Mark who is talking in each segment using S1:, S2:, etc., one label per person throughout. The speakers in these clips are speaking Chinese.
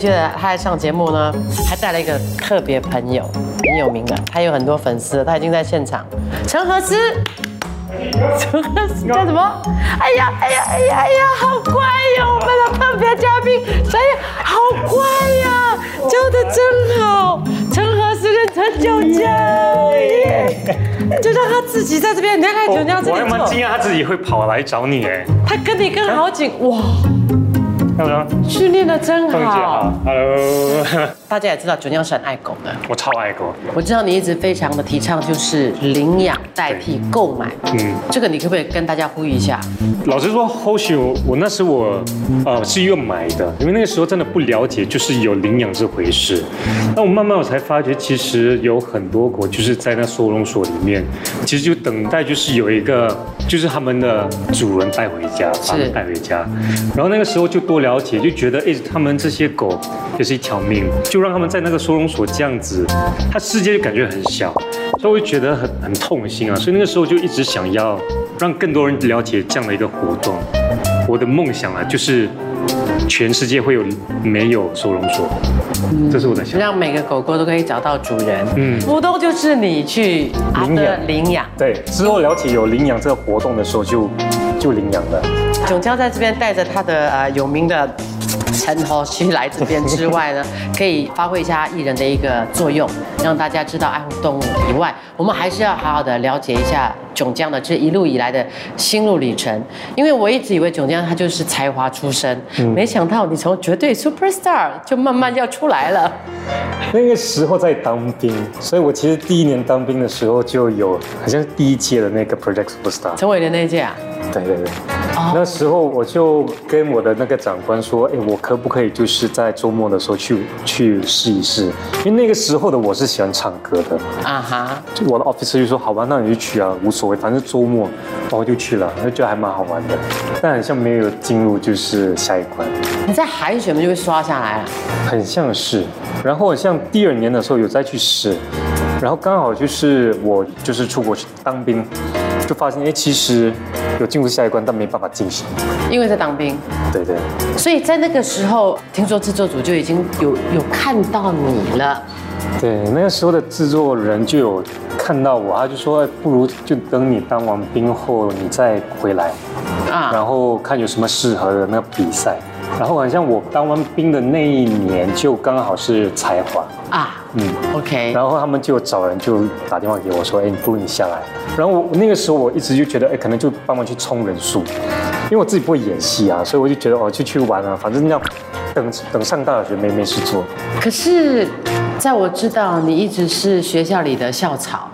S1: 们也觉得他来上节目呢，还带了一个特别朋友，很有名的，他有很多粉丝，他已经在现场。陈和思，陈和思叫什么？哎呀哎呀哎呀哎呀，好乖哟！我们的特别嘉宾，哎呀，好乖呀，教的真好。陈和思跟陈九江，耶！就让他自己在这边，你看看九江这
S2: 我还
S1: 边做，
S2: 蛮惊讶，他自己会跑来找你哎。
S1: 他跟你跟好紧，哇？训练的真
S2: 凤姐好
S1: 好。
S2: ，Hello，
S1: 大家也知道九江是很爱狗的，
S2: 我超爱狗。
S1: 我知道你一直非常的提倡就是领养代替购买，
S2: 嗯，
S1: 这个你可不可以跟大家呼吁一下？
S2: 老实说，后续我我那时我呃是愿买的，因为那个时候真的不了解，就是有领养这回事。那我慢慢我才发觉，其实有很多狗就是在那收容所里面，其实就等待就是有一个就是他们的主人带回家，把它们带回家。然后那个时候就多了解，就觉得哎，他们这些狗也是一条命，就让他们在那个收容所这样子，他世界就感觉很小，所以我就觉得很很痛心啊。所以那个时候就一直想要让更多人了解这样的一个活动。我的梦想啊，就是全世界会有没有收容所，这是我的想法。
S1: 让每个狗狗都可以找到主人。嗯，
S2: 嗯
S1: 福东就是你去
S2: 领养
S1: 领养，
S2: 对，之后了解有领养这个活动的时候就，就领养了。
S1: 囧江在这边带着他的呃有名的陈头须来这边之外呢，可以发挥一下艺人的一个作用，让大家知道爱护动物以外，我们还是要好好的了解一下囧江的这一路以来的心路历程。因为我一直以为囧江他就是才华出身，没想到你从绝对 super star 就慢慢要出来了。
S2: 那个时候在当兵，所以我其实第一年当兵的时候就有，好像是第一届的那个 Project Superstar。
S1: 陈伟的那一届啊，
S2: 对对对，
S1: 哦
S2: 那时候我就跟我的那个长官说，哎，我可不可以就是在周末的时候去去试一试？因为那个时候的我是喜欢唱歌的，
S1: 啊哈，
S2: 就我的 officer 就说，好吧，那你就去啊，无所谓，反正周末，然后我就去了，就觉得还蛮好玩的，但好像没有进入就是下一关。
S1: 你在海选们就被刷下来了。
S2: 很像是，然后像第二年的时候有再去试，然后刚好就是我就是出国去当兵，就发现哎，其实有进入下一关，但没办法进行。
S1: 因为在当兵，
S2: 对对，
S1: 所以在那个时候，听说制作组就已经有有看到你了。
S2: 对，那个时候的制作人就有看到我，他就说，哎不如就等你当完兵后你再回来，
S1: 啊，
S2: 然后看有什么适合的那个比赛。然后好像我当完兵的那一年就刚好是才华，
S1: 啊
S2: 嗯。
S1: ，OK，
S2: 然后他们就找人就打电话给我说，哎，不如你下来。然后我那个时候我一直就觉得，哎，可能就帮忙去冲人数，因为我自己不会演戏啊，所以我就觉得哦，就去玩啊，反正要等等上大学没没事做。
S1: 可是，在我知道你一直是学校里的校草，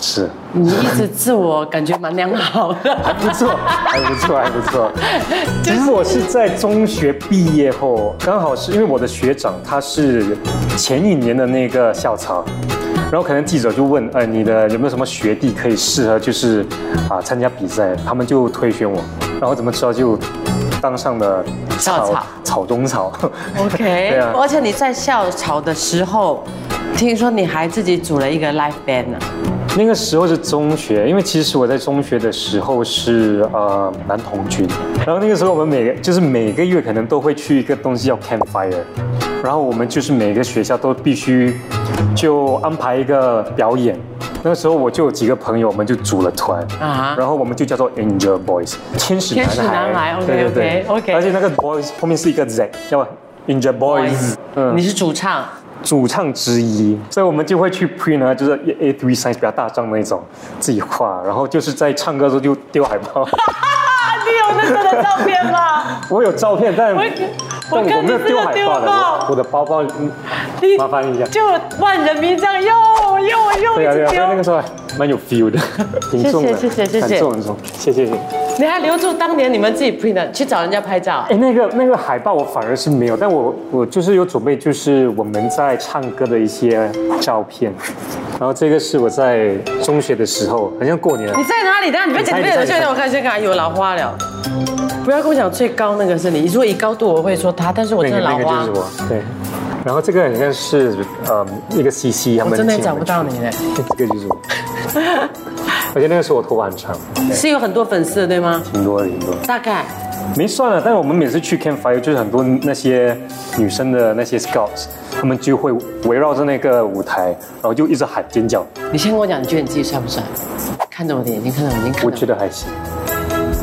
S2: 是，
S1: 你一直自我感觉蛮良好的。
S2: 还不错，还不错，还不错。其实我是在中学毕业后，刚好是因为我的学长他是前一年的那个校草，然后可能记者就问，呃，你的有没有什么学弟可以适合就是啊参加比赛？他们就推选我，然后怎么知道就当上了
S1: 校草
S2: 草中草。
S1: OK，
S2: 对啊
S1: 而且你在校草的时候，听说你还自己组了一个 live band 呢。
S2: 那个时候是中学，因为其实我在中学的时候是呃男童军，然后那个时候我们每个就是每个月可能都会去一个东西叫 campfire，然后我们就是每个学校都必须就安排一个表演。那个时候我就有几个朋友，我们就组了团，
S1: 啊
S2: 然后我们就叫做 Angel Boys，天使男孩。
S1: 天使男孩，OK，
S2: 对对对。
S1: OK，OK
S2: 而且那个 Boys 后面是一个 Z，叫 Angel Boys，嗯。
S1: 你是主唱，
S2: 主唱之一，所以我们就会去 print 呢，就是 A three size 比较大张的那种，自己画，然后就是在唱歌的时候就丢海报。
S1: 啊，你有那个的照片吗？
S2: 我有照片，但
S1: 我
S2: 但
S1: 我
S2: 没有
S1: 丢
S2: 丢海报的，
S1: 报
S2: 我我的包包，嗯麻烦一下。
S1: 就万人迷这样又又又
S2: 对啊对啊，那个，时候还蛮有 feel 的，挺重的，
S1: 谢谢谢谢谢谢
S2: 很重很重，谢谢谢谢。
S1: 你还留住当年你们自己 print 的，去找人家拍照。
S2: 哎，那个那个海报我反而是没有，但我我就是有准备，就是我们在唱歌的一些照片。然后这个是我在中学的时候，好像过年。
S1: 你在哪里？等下你别剪，别剪，
S2: 你猜你猜
S1: 现在我看先看，有老花了。不要跟我讲最高那个是你，如果以高度我会说他，但是我
S2: 那个
S1: 真的老花
S2: 那个就是，我，对。然后这个好像是呃一个 CC 他们
S1: 我真的找不到你嘞。
S2: 这个就是我。而且那个时候我头发很长，
S1: 是有很多粉丝的对吗？
S2: 挺多的挺多的。
S1: 大概
S2: 没算了，但是我们每次去 campfire，就是很多那些女生的那些 scouts，他们就会围绕着那个舞台，然后就一直喊尖叫。
S1: 你先跟我讲，你觉得你自己帅不帅？看着我的眼睛，看着我的眼睛，看
S2: 我觉得还行，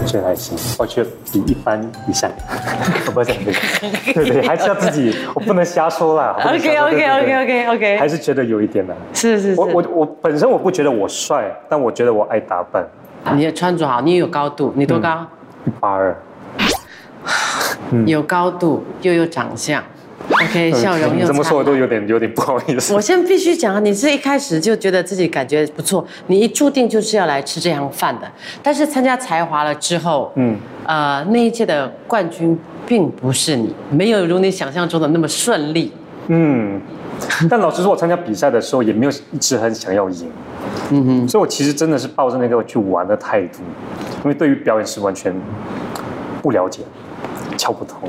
S2: 我觉得还行，我觉得比一般以上。我不要讲这个，对对，还是要自己，我不能瞎说啦。
S1: OK OK OK OK OK，
S2: 还是觉得有一点的。
S1: 是是是，
S2: 我我我本身我不觉得我帅，但我觉得我爱打扮。
S1: 你的穿着好，你也有高度，你多高？
S2: 一八二。
S1: 有高度又有长相，OK，笑容又
S2: 这么说我都有点有点不好意思。
S1: 我先必须讲，你是一开始就觉得自己感觉不错，你一注定就是要来吃这行饭的。但是参加才华了之后，嗯，呃，那一届的冠军并不是你，没有如你想象中的那么顺利。
S2: 嗯，但老实说，我参加比赛的时候也没有一直很想要赢。嗯哼，所以我其实真的是抱着那个去玩的态度，因为对于表演是完全不了解。敲不通，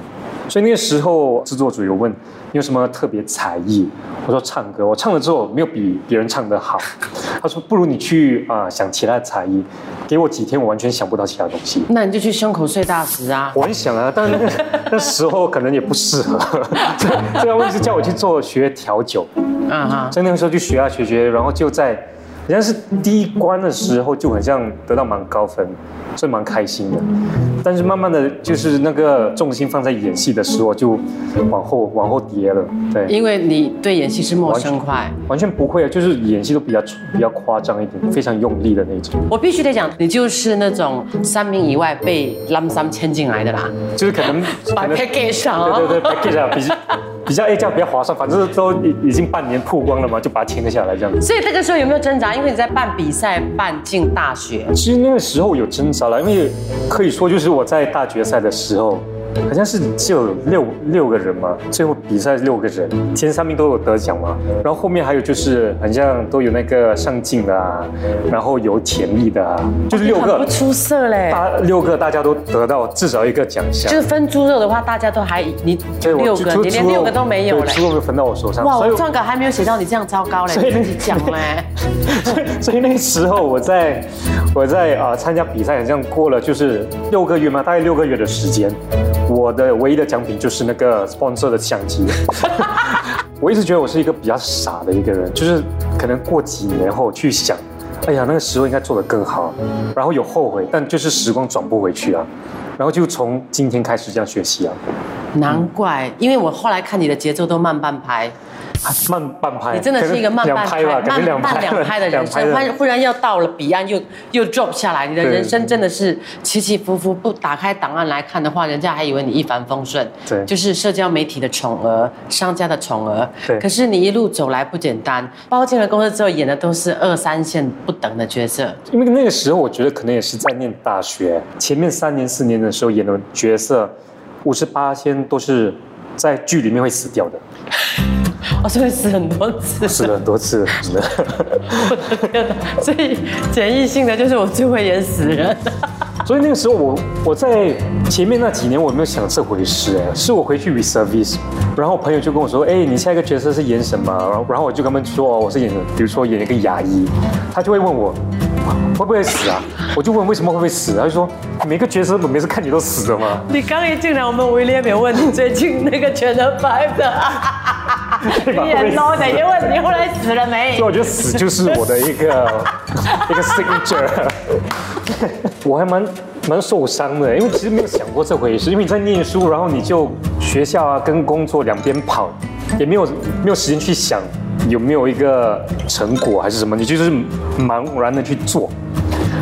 S2: 所以那个时候制作组有问你有什么特别才艺，我说唱歌，我唱了之后没有比别人唱的好，他说不如你去啊、呃、想其他的才艺，给我几天我完全想不到其他东西，
S1: 那你就去胸口碎大石啊，
S2: 我很想啊，但是 那时候可能也不适合，这个问题是叫我去做学调酒，嗯哈，所以那个时候就学啊学学，然后就在好像是第一关的时候就很像得到蛮高分。所以蛮开心的，但是慢慢的就是那个重心放在演戏的时候，就往后往后跌了。对，
S1: 因为你对演戏是陌生块，
S2: 完全不会啊，就是演戏都比较比较夸张一点，非常用力的那种。
S1: 我必须得讲，你就是那种三名以外被 Lam Sam 牵进来的啦，
S2: 就是可能
S1: 把 package 上，
S2: 对对对 package 上比比较 A 价比较划算，反正都已已经半年曝光了嘛，就把它签了下来这样子。
S1: 所以那个时候有没有挣扎？因为你在办比赛，办进大学。
S2: 其实那个时候有挣扎了，因为可以说就是我在大决赛的时候。好像是只有六六个人嘛，最后比赛六个人，前三名都有得奖嘛，然后后面还有就是好像都有那个上镜的啊，然后有潜力的啊，就是六个，
S1: 不出色嘞，
S2: 大六个大家都得到至少一个奖项。
S1: 就是分猪肉的话，大家都还你六个，你连六个都没有嘞，
S2: 猪肉没分到我手上。
S1: 哇，我撰稿还没有写到你这样糟糕嘞，所以自己讲嘞。
S2: 所以 所以那个时候我在我在啊参加比赛，好像过了就是六个月嘛，大概六个月的时间。我的唯一的奖品就是那个 sponsor 的相机。我一直觉得我是一个比较傻的一个人，就是可能过几年后去想，哎呀，那个时候应该做得更好，然后有后悔，但就是时光转不回去啊。然后就从今天开始这样学习啊。
S1: 难怪，因为我后来看你的节奏都慢半拍。
S2: 慢半拍，
S1: 你真的是一个慢半拍、
S2: 慢
S1: 半两拍的人生，忽忽然要到了彼岸又又 drop 下来，你的人生真的是起起伏伏。不打开档案来看的话，人家还以为你一帆风顺，
S2: 对，
S1: 就是社交媒体的宠儿，商家的宠儿，
S2: 对。
S1: 可是你一路走来不简单，包进了公司之后，演的都是二三线不等的角色。
S2: 因为那个时候，我觉得可能也是在念大学，前面三年四年的时候演的角色，五十八仙都是在剧里面会死掉的。
S1: 哦，所以死很多次，
S2: 死了很多次，真的。
S1: 我的天哪！所以简易性的就是我最会演死人。
S2: 所以那个时候我我在前面那几年我没有想这回事，哎，是我回去 reservice，然后朋友就跟我说，哎，你下一个角色是演什么？然后然后我就跟他们说，哦，我是演，比如说演一个牙医，他就会问我会不会死啊？我就问为什么会不会死？他就说每个角色我每次看你都死的吗？
S1: 你刚一进来，我们威廉没有问你最近那个全能拍的。你演 low 的，也问你后来死了没？
S2: 所以我觉得死就是我的一个 一个 signature。我还蛮蛮受伤的，因为其实没有想过这回事。因为你在念书，然后你就学校啊跟工作两边跑，也没有没有时间去想有没有一个成果还是什么，你就是茫然的去做。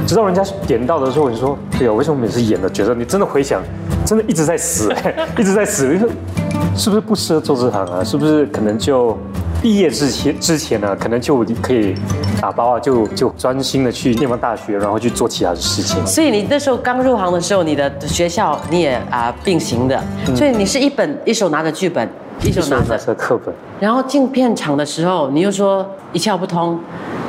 S2: 直到人家点到的时候，你说：“对啊，为什么每次演的角色，你真的回想，真的一直在死，一直在死？你说是不是不适合做这行啊？是不是可能就毕业之前之前呢，可能就可以打包啊，就就专心的去念完大学，然后去做其他的事情。
S1: 所以你那时候刚入行的时候，你的学校你也啊并行的，所以你是一本一手拿着剧本，一手拿着
S2: 课本，
S1: 然后进片场的时候，你又说一窍不通。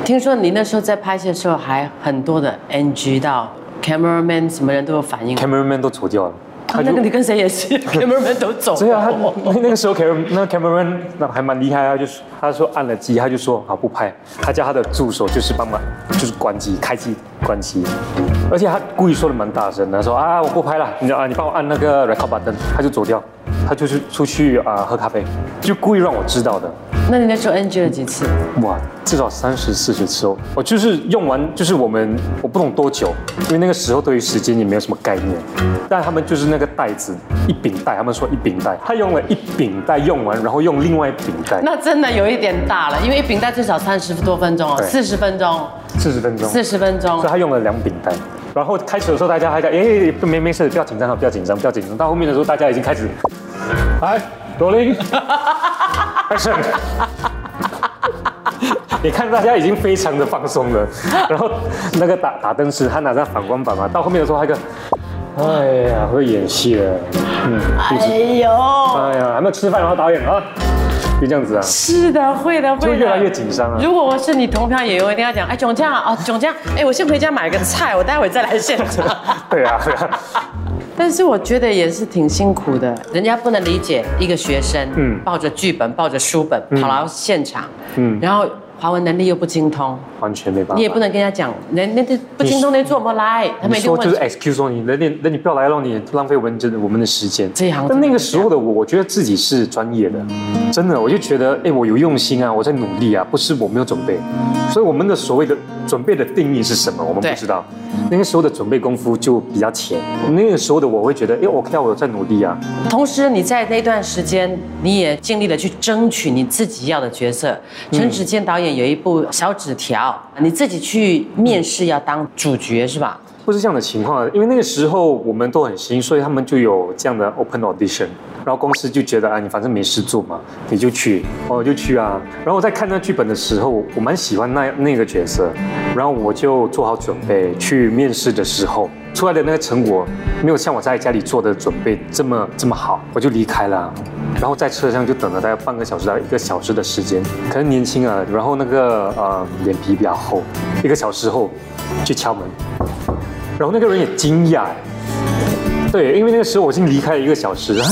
S1: 听说你那时候在拍戏的时候，还很多的 NG 到 cameraman 什么人都有反应
S2: ，cameraman 都走掉了。他就
S1: 那个你跟谁也是，cameraman 都走了。
S2: 对啊，他那那个时候 camera 那 cameraman 那还蛮厉害啊，就是他说按了机，他就说好不拍，他叫他的助手就是帮忙就是关机、开机、关机，而且他故意说的蛮大声的，说啊我不拍了，你知道啊你帮我按那个 record button，他就走掉，他就是出去啊、喝咖啡，就故意让我知道的。
S1: 那你那时候 NG 了几次？
S2: 哇，至少三十四十次哦。我就是用完，就是我们我不懂多久，因为那个时候对于时间也没有什么概念。但他们就是那个袋子一饼袋，他们说一饼袋，他用了一饼袋用完，然后用另外一饼袋，
S1: 那真的有一点大了，因为一饼袋最少三十多分钟哦，
S2: 对
S1: 四十分钟，
S2: 四十分钟，
S1: 四十分钟
S2: 所以。他用了两饼袋。然后开始的时候大家还在，哎，没没事，不要紧张，不要紧张，不要紧张。到后面的时候大家已经开始，来 ，rolling，action。你看大家已经非常的放松了，然后那个打打灯师他拿着反光板嘛，到后面的时候还有一个，哎呀，会演戏了，嗯，
S1: 哎呦，
S2: 哎呀，还没有吃饭，然后导演啊，就这样子啊，
S1: 是的，会的，会的。
S2: 就越来越紧张啊。
S1: 如果我是你同票也我一定要讲，哎，囧酱啊，哦，囧酱，哎，我先回家买个菜，我待会再来现场。
S2: 对啊，对啊，
S1: 但是我觉得也是挺辛苦的，人家不能理解一个学生，嗯。
S2: 嗯，
S1: 抱着剧本，抱着书本跑到现场，嗯
S2: 嗯，
S1: 然后华文能力又不精通，
S2: 完全没办法。
S1: 你也不能跟人家讲，人那那不精通那做不来，他们
S2: 说就是 excuse 说你，那你那你不要来了，你浪费我们真的我们的时间。
S1: 这一行
S2: 但那个时候的我，我觉得自己是专业的，真的，我就觉得，哎，我有用心啊，我在努力啊，不是我没有准备。所以我们的所谓的准备的定义是什么？我们不知道。那个时候的准备功夫就比较浅。那个时候的我会觉得，哎，我看我在努力啊。
S1: 同时，你在那段时间，你也尽力的去争取你自己要的角色。
S2: 嗯
S1: 陈子健导演有一部小纸条，你自己去面试要当主角是吧？
S2: 不是这样的情况，因为那个时候我们都很新，所以他们就有这样的 open audition，然后公司就觉得啊，你反正没事做嘛，你就去，我就去啊。然后我在看那剧本的时候，我蛮喜欢那那个角色，然后我就做好准备去面试的时候，出来的那个成果没有像我在家里做的准备这么这么好，我就离开了。然后在车上就等了大概半个小时到一个小时的时间，可能年轻啊，然后那个呃脸皮比较厚，一个小时后去敲门，然后那个人也惊讶，对，因为那个时候我已经离开了一个小时啊。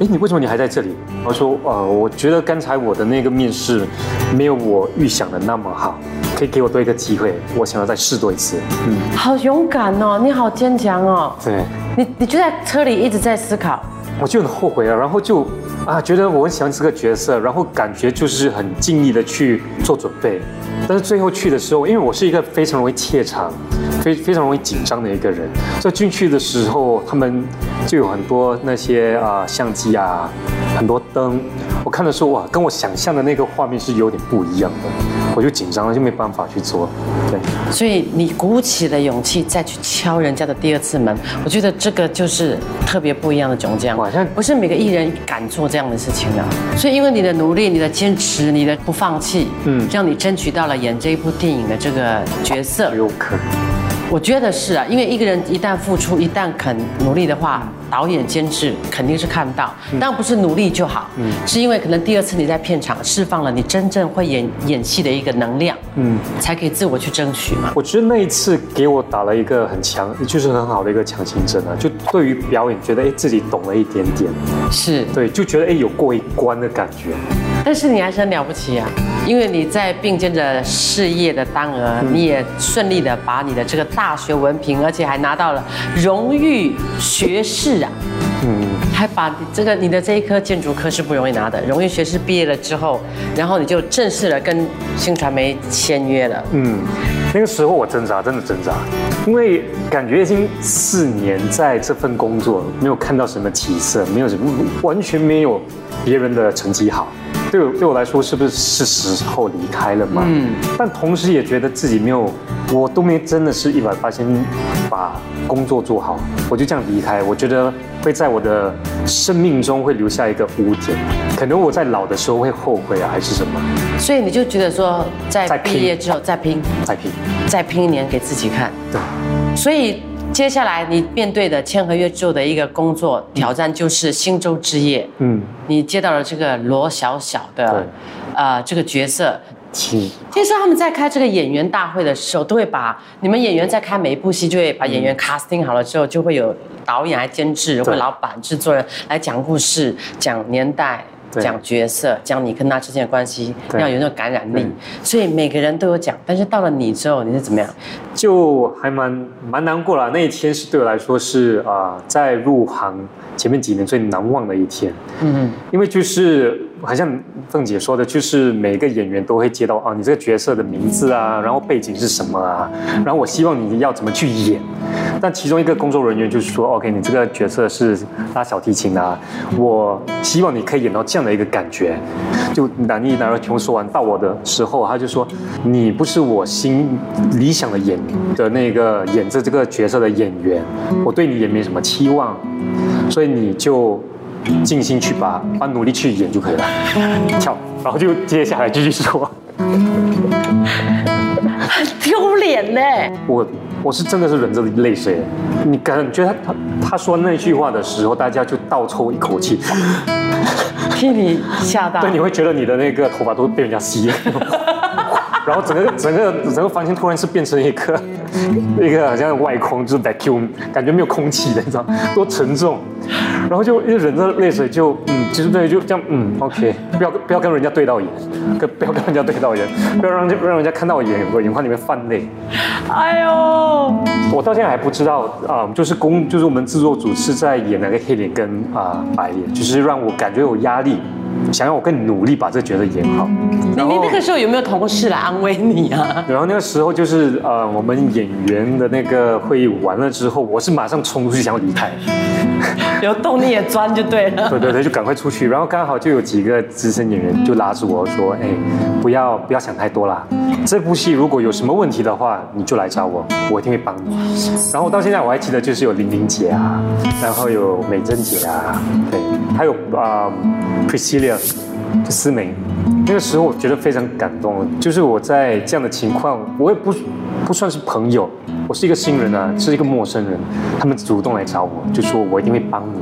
S2: 哎，你为什么你还在这里？我说，呃，我觉得刚才我的那个面试没有我预想的那么好，可以给我多一个机会，我想要再试多一次。嗯，
S1: 好勇敢哦，你好坚强哦。
S2: 对，
S1: 你你就在车里一直在思考，
S2: 我就很后悔啊，然后就啊，觉得我很喜欢这个角色，然后感觉就是很尽力的去做准备，但是最后去的时候，因为我是一个非常容易怯场、非非常容易紧张的一个人，所以进去的时候，他们就有很多那些啊、相机啊，很多灯，我看的时候哇，跟我想象的那个画面是有点不一样的，我就紧张了，就没办法去做，对。
S1: 所以你鼓起了勇气再去敲人家的第二次门，我觉得这个就是特别不一样的囧将
S2: 好像。
S1: 不是每个艺人敢做这样的事情的，所以因为你的努力、你的坚持、你的不放弃，嗯
S2: 嗯，
S1: 让你争取到了演这一部电影的这个角色。
S2: 有可能。
S1: 我觉得是啊，因为一个人一旦付出，一旦肯努力的话，导演、监制肯定是看到。当然不是努力就好，嗯是因为可能第二次你在片场释放了你真正会演演戏的一个能量，嗯，才可以自我去争取嘛。
S2: 我觉得那一次给我打了一个很强，就是很好的一个强心针啊，就对于表演觉得哎自己懂了一点点，
S1: 是，
S2: 对，就觉得哎有过一关的感觉。
S1: 但是你还是很了不起啊，因为你在并肩着事业的当儿，你也顺利的把你的这个大学文凭，而且还拿到了荣誉学士啊。
S2: 嗯，
S1: 还把这个你的这一科建筑科是不容易拿的，荣誉学士毕业了之后，然后你就正式的跟新传媒签约了。
S2: 嗯，那个时候我挣扎，真的挣扎，因为感觉已经四年在这份工作，没有看到什么起色，没有什么，完全没有别人的成绩好。对我对我来说，是不是是时候离开了嘛？嗯，但同时也觉得自己没有，我都没真的是一百八千把工作做好，我就这样离开，我觉得会在我的生命中会留下一个污点，可能我在老的时候会后悔啊，还是什么，
S1: 所以你就觉得说，在
S2: 拼
S1: 毕业之后再拼，
S2: 再拼，
S1: 再拼一年给自己看。
S2: 对。
S1: 所以接下来你面对的签合约之后的一个工作挑战就是新洲之夜。
S2: 嗯，
S1: 你接到了这个罗小小的，呃，这个角色，
S2: 听。
S1: 听说他们在开这个演员大会的时候，都会把你们演员在开每一部戏，就会把演员 casting 好了之后，就会有导演来监制，或
S2: 对
S1: 老板、制作人来讲故事、讲年代。
S2: 对
S1: 讲角色，讲你跟他之间的关系，要有那种感染力，所以每个人都有讲。但是到了你之后，你是怎么样？
S2: 就还蛮蛮难过了。那一天是对我来说是啊、在入行前面几年最难忘的一天。
S1: 嗯，
S2: 因为就是好像凤姐说的，就是每个演员都会接到啊，你这个角色的名字啊，然后背景是什么啊，然后我希望你要怎么去演。但其中一个工作人员就是说，OK，你这个角色是拉小提琴啊，我希望你可以演到这样的一个感觉。就南一南二全部说完到我的时候，他就说，你不是我心理想的演的那个演这这个角色的演员，我对你也没什么期望，所以你就。尽心去把，把努力去演就可以了。跳，然后就接下来继续说，
S1: 很 丢脸呢。
S2: 我我是真的是忍着泪水。你感觉他他他说那句话的时候，大家就倒抽一口气，
S1: 替你吓到
S2: 对，。你会觉得你的那个头发都被人家吸了。然后整个 整个整个房间突然是变成一个一个好像外空，就是 vacuum，感觉没有空气的，你知道，多沉重。然后就一忍着泪水就，嗯，其实对，就这样，嗯，OK，不要不要跟人家对到眼，跟不要跟人家对到眼，不要让人家让人家看到我眼我眼眶里面泛泪。
S1: 哎呦，
S2: 我到现在还不知道啊、就是公就是我们制作组是在演那个黑脸跟啊、白脸，就是让我感觉有压力，想要我更努力把这个角色演好。
S1: 你那个时候有没有同事来安慰你啊？
S2: 然后那个时候就是呃，我们演员的那个会议完了之后，我是马上冲出去想要离开，
S1: 有动力也钻就对了。
S2: 对对对，就赶快出去。然后刚好就有几个资深演员就拉住我说：“哎，不要不要想太多啦，这部戏如果有什么问题的话，你就来找我，我一定会帮你。”然后到现在我还记得，就是有玲玲姐啊，然后有美珍姐啊，对，还有啊、Priscilla 就思明。那个时候我觉得非常感动，就是我在这样的情况，我也不不算是朋友，我是一个新人啊，是一个陌生人，他们主动来找我，就说我一定会帮你。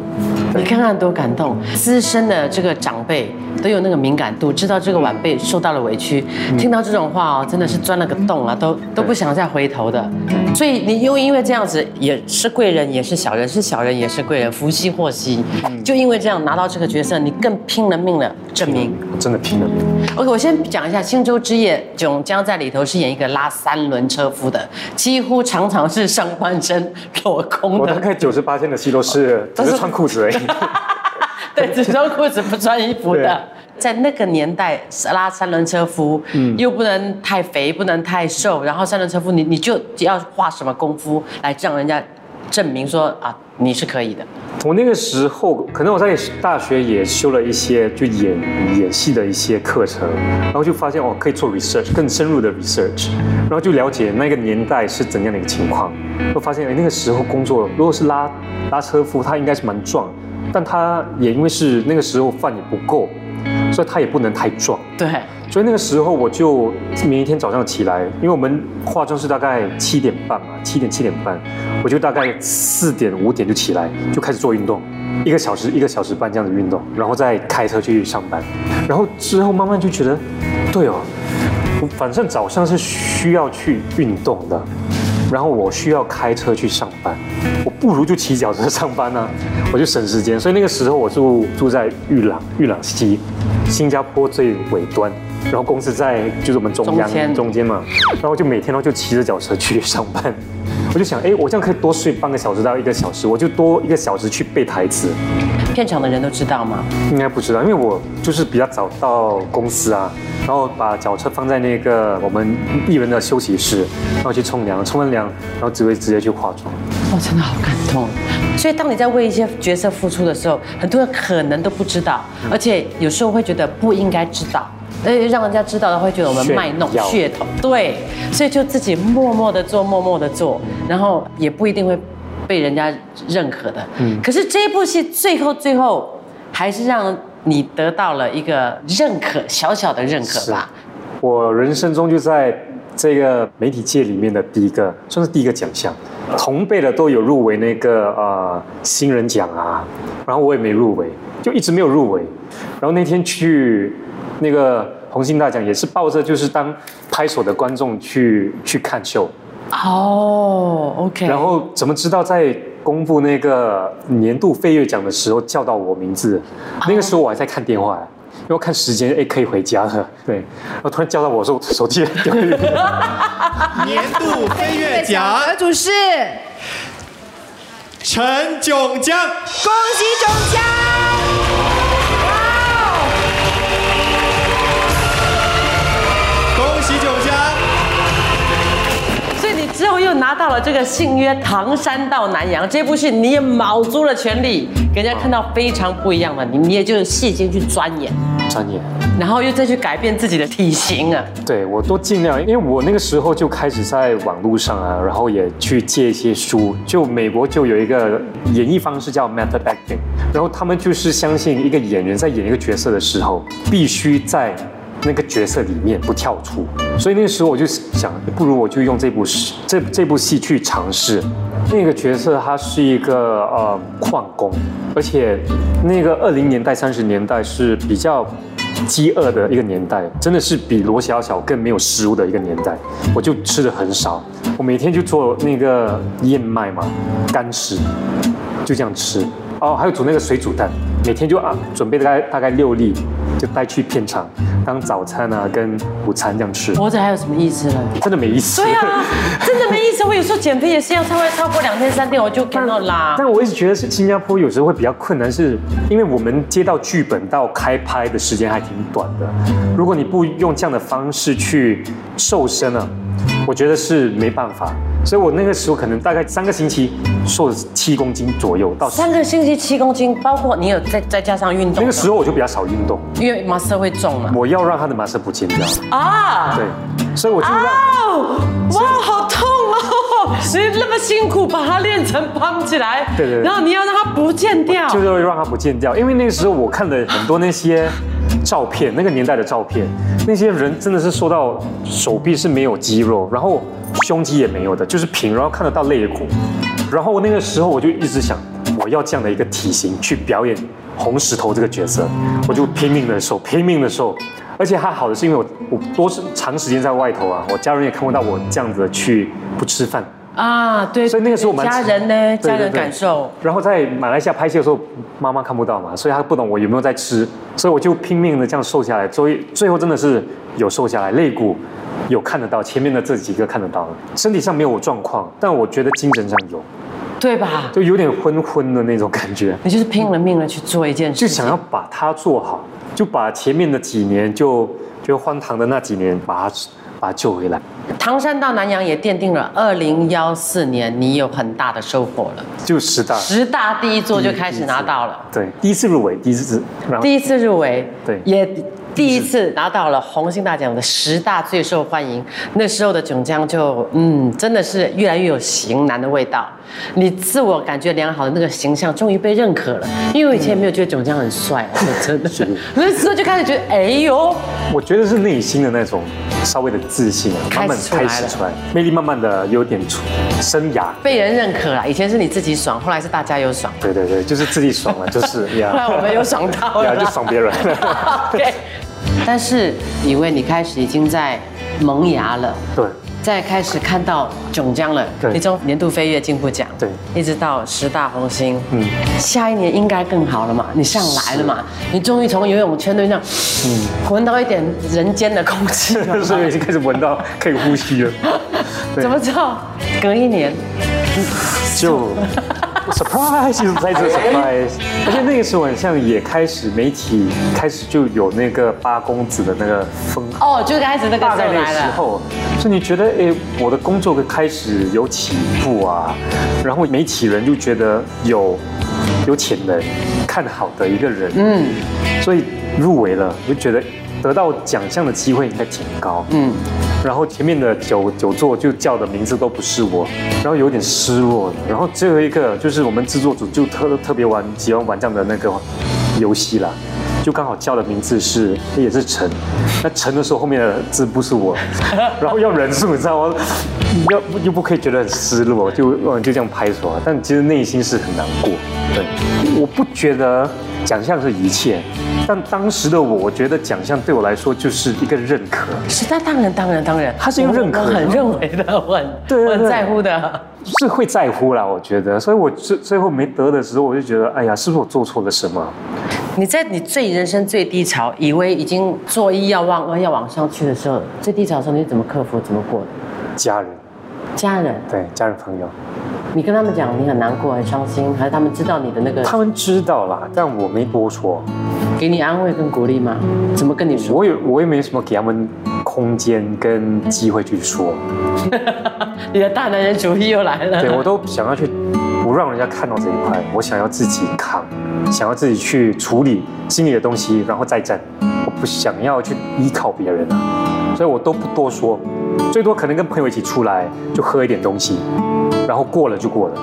S1: 你看看多感动，资深的这个长辈都有那个敏感度，知道这个晚辈受到了委屈，听到这种话哦，真的是钻了个洞啊，都都不想再回头的。所以你又因为这样子，也是贵人，也是小人，是小人也是贵人，福兮祸兮。就因为这样拿到这个角色，你更拼了命了证明。
S2: 我真的拼了命。
S1: OK，我先讲一下《星洲之夜》，囧江在里头是演一个拉三轮车夫的，几乎常常是上半身裸空的，
S2: 我大概九十八天的戏都是 只是穿裤子而已。
S1: 对，只穿裤子不穿衣服的。在那个年代，拉三轮车夫，嗯又不能太肥，不能太瘦，然后三轮车夫，你你就要花什么功夫来让人家证明说啊，你是可以的。
S2: 我那个时候，可能我在大学也修了一些就演演戏的一些课程，然后就发现哦，可以做 research 更深入的 research，然后就了解那个年代是怎样的一个情况，会发现哎那个时候工作如果是拉拉车夫，他应该是蛮壮，但他也因为是那个时候饭也不够，所以他也不能太壮。
S1: 对，
S2: 所以那个时候我就每一天早上起来，因为我们化妆是大概七点半嘛，七点七点半，我就大概四点五点就起来，就开始做运动，一个小时一个小时半这样子运动，然后再开车去上班，然后之后慢慢就觉得，对哦，我反正早上是需要去运动的，然后我需要开车去上班，我不如就骑脚车上班呢、我就省时间。所以那个时候我住住在玉朗玉朗西，新加坡最尾端，然后公司在就是我们中央
S1: 中间
S2: 中间嘛，然后就每天都就骑着脚车去上班。我就想，哎，我这样可以多睡半个小时到一个小时，我就多一个小时去背台词。
S1: 片场的人都知道吗？
S2: 应该不知道，因为我就是比较早到公司啊，然后把脚车放在那个我们艺人的休息室，然后去冲凉，冲完凉，然后只会直接去化妆。
S1: 哦，真的好感动。所以当你在为一些角色付出的时候，很多人可能都不知道，而且有时候会觉得不应该知道。呃，让人家知道的会觉得我们
S2: 炫
S1: 卖弄
S2: 耀
S1: 噱头，对，所以就自己默默的做，默默的做，然后也不一定会被人家认可的。嗯，可是这一部戏最后最后还是让你得到了一个认可，小小的认可吧。
S2: 我人生中就在这个媒体界里面的第一个，算是第一个奖项。同辈的都有入围那个呃新人奖啊，然后我也没入围，就一直没有入围。然后那天去那个红星大奖，也是抱着就是当拍手的观众去去看秀。
S1: 哦，OK。
S2: 然后怎么知道在公布那个年度飞跃奖的时候叫到我名字？那个时候我还在看电话，因为看时间，哎，可以回家了。对，然后突然叫到我说手机掉进去。
S3: 年度飞跃奖
S4: 得主是，
S3: 陈炯江，
S4: 恭喜炯江！
S1: 之后又拿到了这个信约《唐山到南洋》这部戏，你也卯足了全力，给人家看到非常不一样的你，你也就是细心去钻研，
S2: 钻研。
S1: 然后又再去改变自己的体型啊。
S2: 对我都尽量，因为我那个时候就开始在网络上啊，然后也去借一些书。就美国就有一个演绎方式叫 method acting，然后他们就是相信一个演员在演一个角色的时候，必须在那个角色里面不跳出。所以那时候我就想，不如我就用这部戏这这部戏去尝试。那个角色他是一个呃矿工，而且那个二零年代三十年代是比较饥饿的一个年代，真的是比罗小小更没有食物的一个年代。我就吃的很少，我每天就做那个燕麦嘛，干吃，就这样吃。哦，还有煮那个水煮蛋，每天就啊准备大概大概六粒，就带去片场当早餐啊跟午餐这样吃，
S1: 活着还有什么意思呢？
S2: 真的没意思。
S1: 对啊，真的没意思。我有时候减肥也是要超过超过两天三天，我就看到啦。
S2: 但我一直觉得是新加坡有时候会比较困难，是因为我们接到剧本到开拍的时间还挺短的。如果你不用这样的方式去瘦身啊，我觉得是没办法。所以我那个时候可能大概三个星期瘦了七公斤左右，到
S1: 三个星期七公斤，包括你有再再加上运动，
S2: 那个时候我就比较少运动，
S1: 因为马色会重嘛。
S2: 我要让他的马色不见掉。
S1: 啊，
S2: 对，所以我就让。
S1: 哦，哇，好痛哦！你那么辛苦把它练成胖起来，
S2: 对对对
S1: 然后你要让它不见掉，
S2: 就是会让它不见掉。因为那个时候我看了很多那些照片，那个年代的照片，那些人真的是瘦到手臂是没有肌肉，然后胸肌也没有的，就是平，然后看得到肋骨。然后那个时候我就一直想，我要这样的一个体型去表演红石头这个角色，我就拼命的瘦，拼命的瘦。而且还好的是，因为我我多长时间在外头啊，我家人也看不到我这样子去不吃饭。
S1: 啊，对，
S2: 所以那个时候我们
S1: 家人呢，家人感受，
S2: 然后在马来西亚拍戏的时候，妈妈看不到嘛，所以她不懂我有没有在吃，所以我就拼命的这样瘦下来，所以最后真的是有瘦下来，肋骨有看得到，前面的这几个看得到了，身体上没有状况，但我觉得精神上有，
S1: 对吧？
S2: 就有点昏昏的那种感觉，
S1: 你就是拼了命的去做一件事，
S2: 就想要把它做好，就把前面的几年就就荒唐的那几年把它把它救回来，
S1: 唐山到南洋也奠定了二零幺四年你有很大的收获了，
S2: 就十大，
S1: 十大第一座就开始拿到了，
S2: 对，第一次入围，第一次，然后
S1: 第一次入围，
S2: 对。
S1: 也第一次拿到了红星大奖的十大最受欢迎。那时候的囧江就，嗯，真的是越来越有型男的味道。你自我感觉良好的那个形象终于被认可了，因为我以前也没有觉得囧江很帅，说 真的，那时候就开始觉得，哎呦，
S2: 我觉得是内心的那种稍微的自信啊，慢慢
S1: 开始出来
S2: 魅力慢慢的有点出生涯。
S1: 被人认可了。以前是你自己爽，后来是大家有爽，
S2: 对对对，就是自己爽了，就是 呀，
S1: 后来我们有爽到了
S2: 呀，就爽别人。
S1: OK，但是以为你开始已经在萌芽了。
S2: 对，
S1: 在开始看到囧江了，
S2: 对。
S1: 你从年度飞跃进步奖，
S2: 对。
S1: 一直到十大红星，嗯。
S2: 嗯，
S1: 下一年应该更好了嘛，你上来了嘛，你终于从游泳圈对那样，嗯，闻到一点人间的空气了嘛，
S2: 所以已经开始闻到 可以呼吸了。
S1: 怎么知道？隔一年，
S2: 就 surprise 就是在这 surprise，而且那个时候好像也开始媒体开始就有那个八公子的那个风
S1: 哦，就开始那个时
S2: 大概那时候，所以你觉得，哎，我的工作开始有起步啊，然后媒体人就觉得有有潜能，看好的一个人，
S1: 嗯。
S2: 所以入围了，就觉得得到奖项的机会应该挺高，
S1: 嗯，
S2: 然后前面的九九座就叫的名字都不是我，然后有点失落。然后最后一个就是我们制作组就特特别玩喜欢玩这样的那个游戏啦，就刚好叫的名字是也是陈，那陈的时候后面的字不是我，然后要忍住，你知道吗？要又不可以觉得很失落，就嗯就这样拍出来，但其实内心是很难过。对，我不觉得奖项是一切，但当时的我，我觉得奖项对我来说就是一个认可。
S1: 是，那当然，当然，当然，
S2: 他是一个认可
S1: 我我很认为的，我很，我很
S2: 对对对
S1: 在乎的。
S2: 是会在乎啦，我觉得，所以我最最后没得的时候，我就觉得，哎呀，是不是我做错了什么？
S1: 你在你最人生最低潮，以为已经做一要往要往上去的时候，最低潮的时候，你怎么克服？怎么过的？
S2: 家人，
S1: 家人，
S2: 对，家人朋友，
S1: 你跟他们讲你很难过、很伤心，还是他们知道你的那个，
S2: 他们知道啦，但我没多说，
S1: 给你安慰跟鼓励吗？怎么跟你说？
S2: 我也我也没什么给他们空间跟机会去说，
S1: 你的大男人主义又来了。
S2: 对我都想要去不让人家看到这一块，我想要自己扛，想要自己去处理心里的东西，然后再战，我不想要去依靠别人啊，所以我都不多说，最多可能跟朋友一起出来就喝一点东西，然后过了就过了，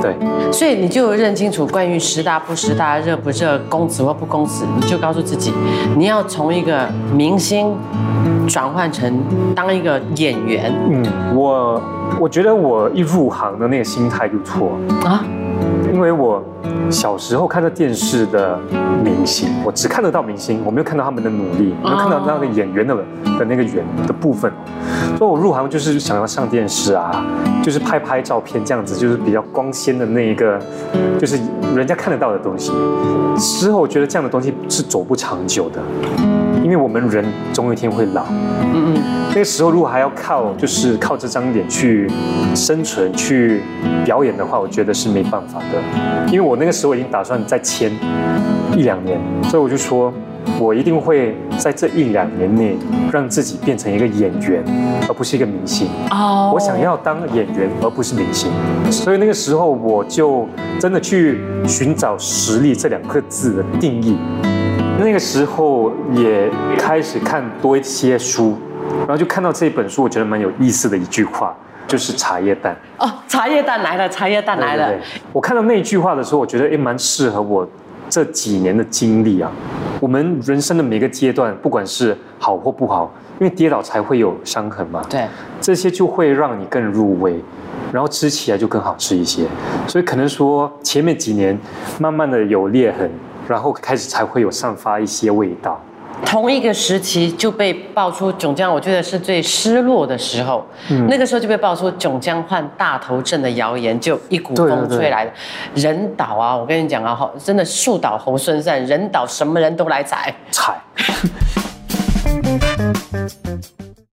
S2: 对。
S1: 所以你就有认清楚关于时大不时大、热不热、公子或不公子，你就告诉自己，你要从一个明星转换成当一个演员
S2: 嗯，我我觉得我一入行的那个心态就错，
S1: 啊。
S2: 因为我小时候看到电视的明星，我只看得到明星，我没有看到他们的努力，没有看到那个演员的的那个圆的部分，所以我入行就是想要上电视啊，就是拍拍照片这样子，就是比较光鲜的那一个，就是人家看得到的东西。之后我觉得这样的东西是走不长久的，因为我们人总有一天会老。
S1: 嗯嗯，
S2: 那个时候如果还要靠就是靠这张脸去生存、去表演的话，我觉得是没办法的。因为我那个时候已经打算再签一两年，所以我就说，我一定会在这一两年内让自己变成一个演员，而不是一个明星。
S1: 哦
S2: 我想要当演员，而不是明星。所以那个时候我就真的去寻找实力这两个字的定义。那个时候也开始看多一些书，然后就看到这本书，我觉得蛮有意思的一句话，就是茶叶蛋。
S1: 哦，茶叶蛋来了，茶叶蛋来了
S2: 对。对对我看到那句话的时候，我觉得诶蛮适合我这几年的经历啊。我们人生的每个阶段，不管是好或不好，因为跌倒才会有伤痕嘛。
S1: 对，
S2: 这些就会让你更入味，然后吃起来就更好吃一些。所以可能说前面几年慢慢的有裂痕，然后开始才会有散发一些味道。
S1: 同一个时期就被爆出囧江，我觉得是最失落的时候。
S2: 嗯
S1: 那个时候就被爆出囧江患大头症的谣言，就一股风吹来的。人倒啊，我跟你讲啊，真的树倒猢狲散，人倒什么人都来踩。
S2: 踩。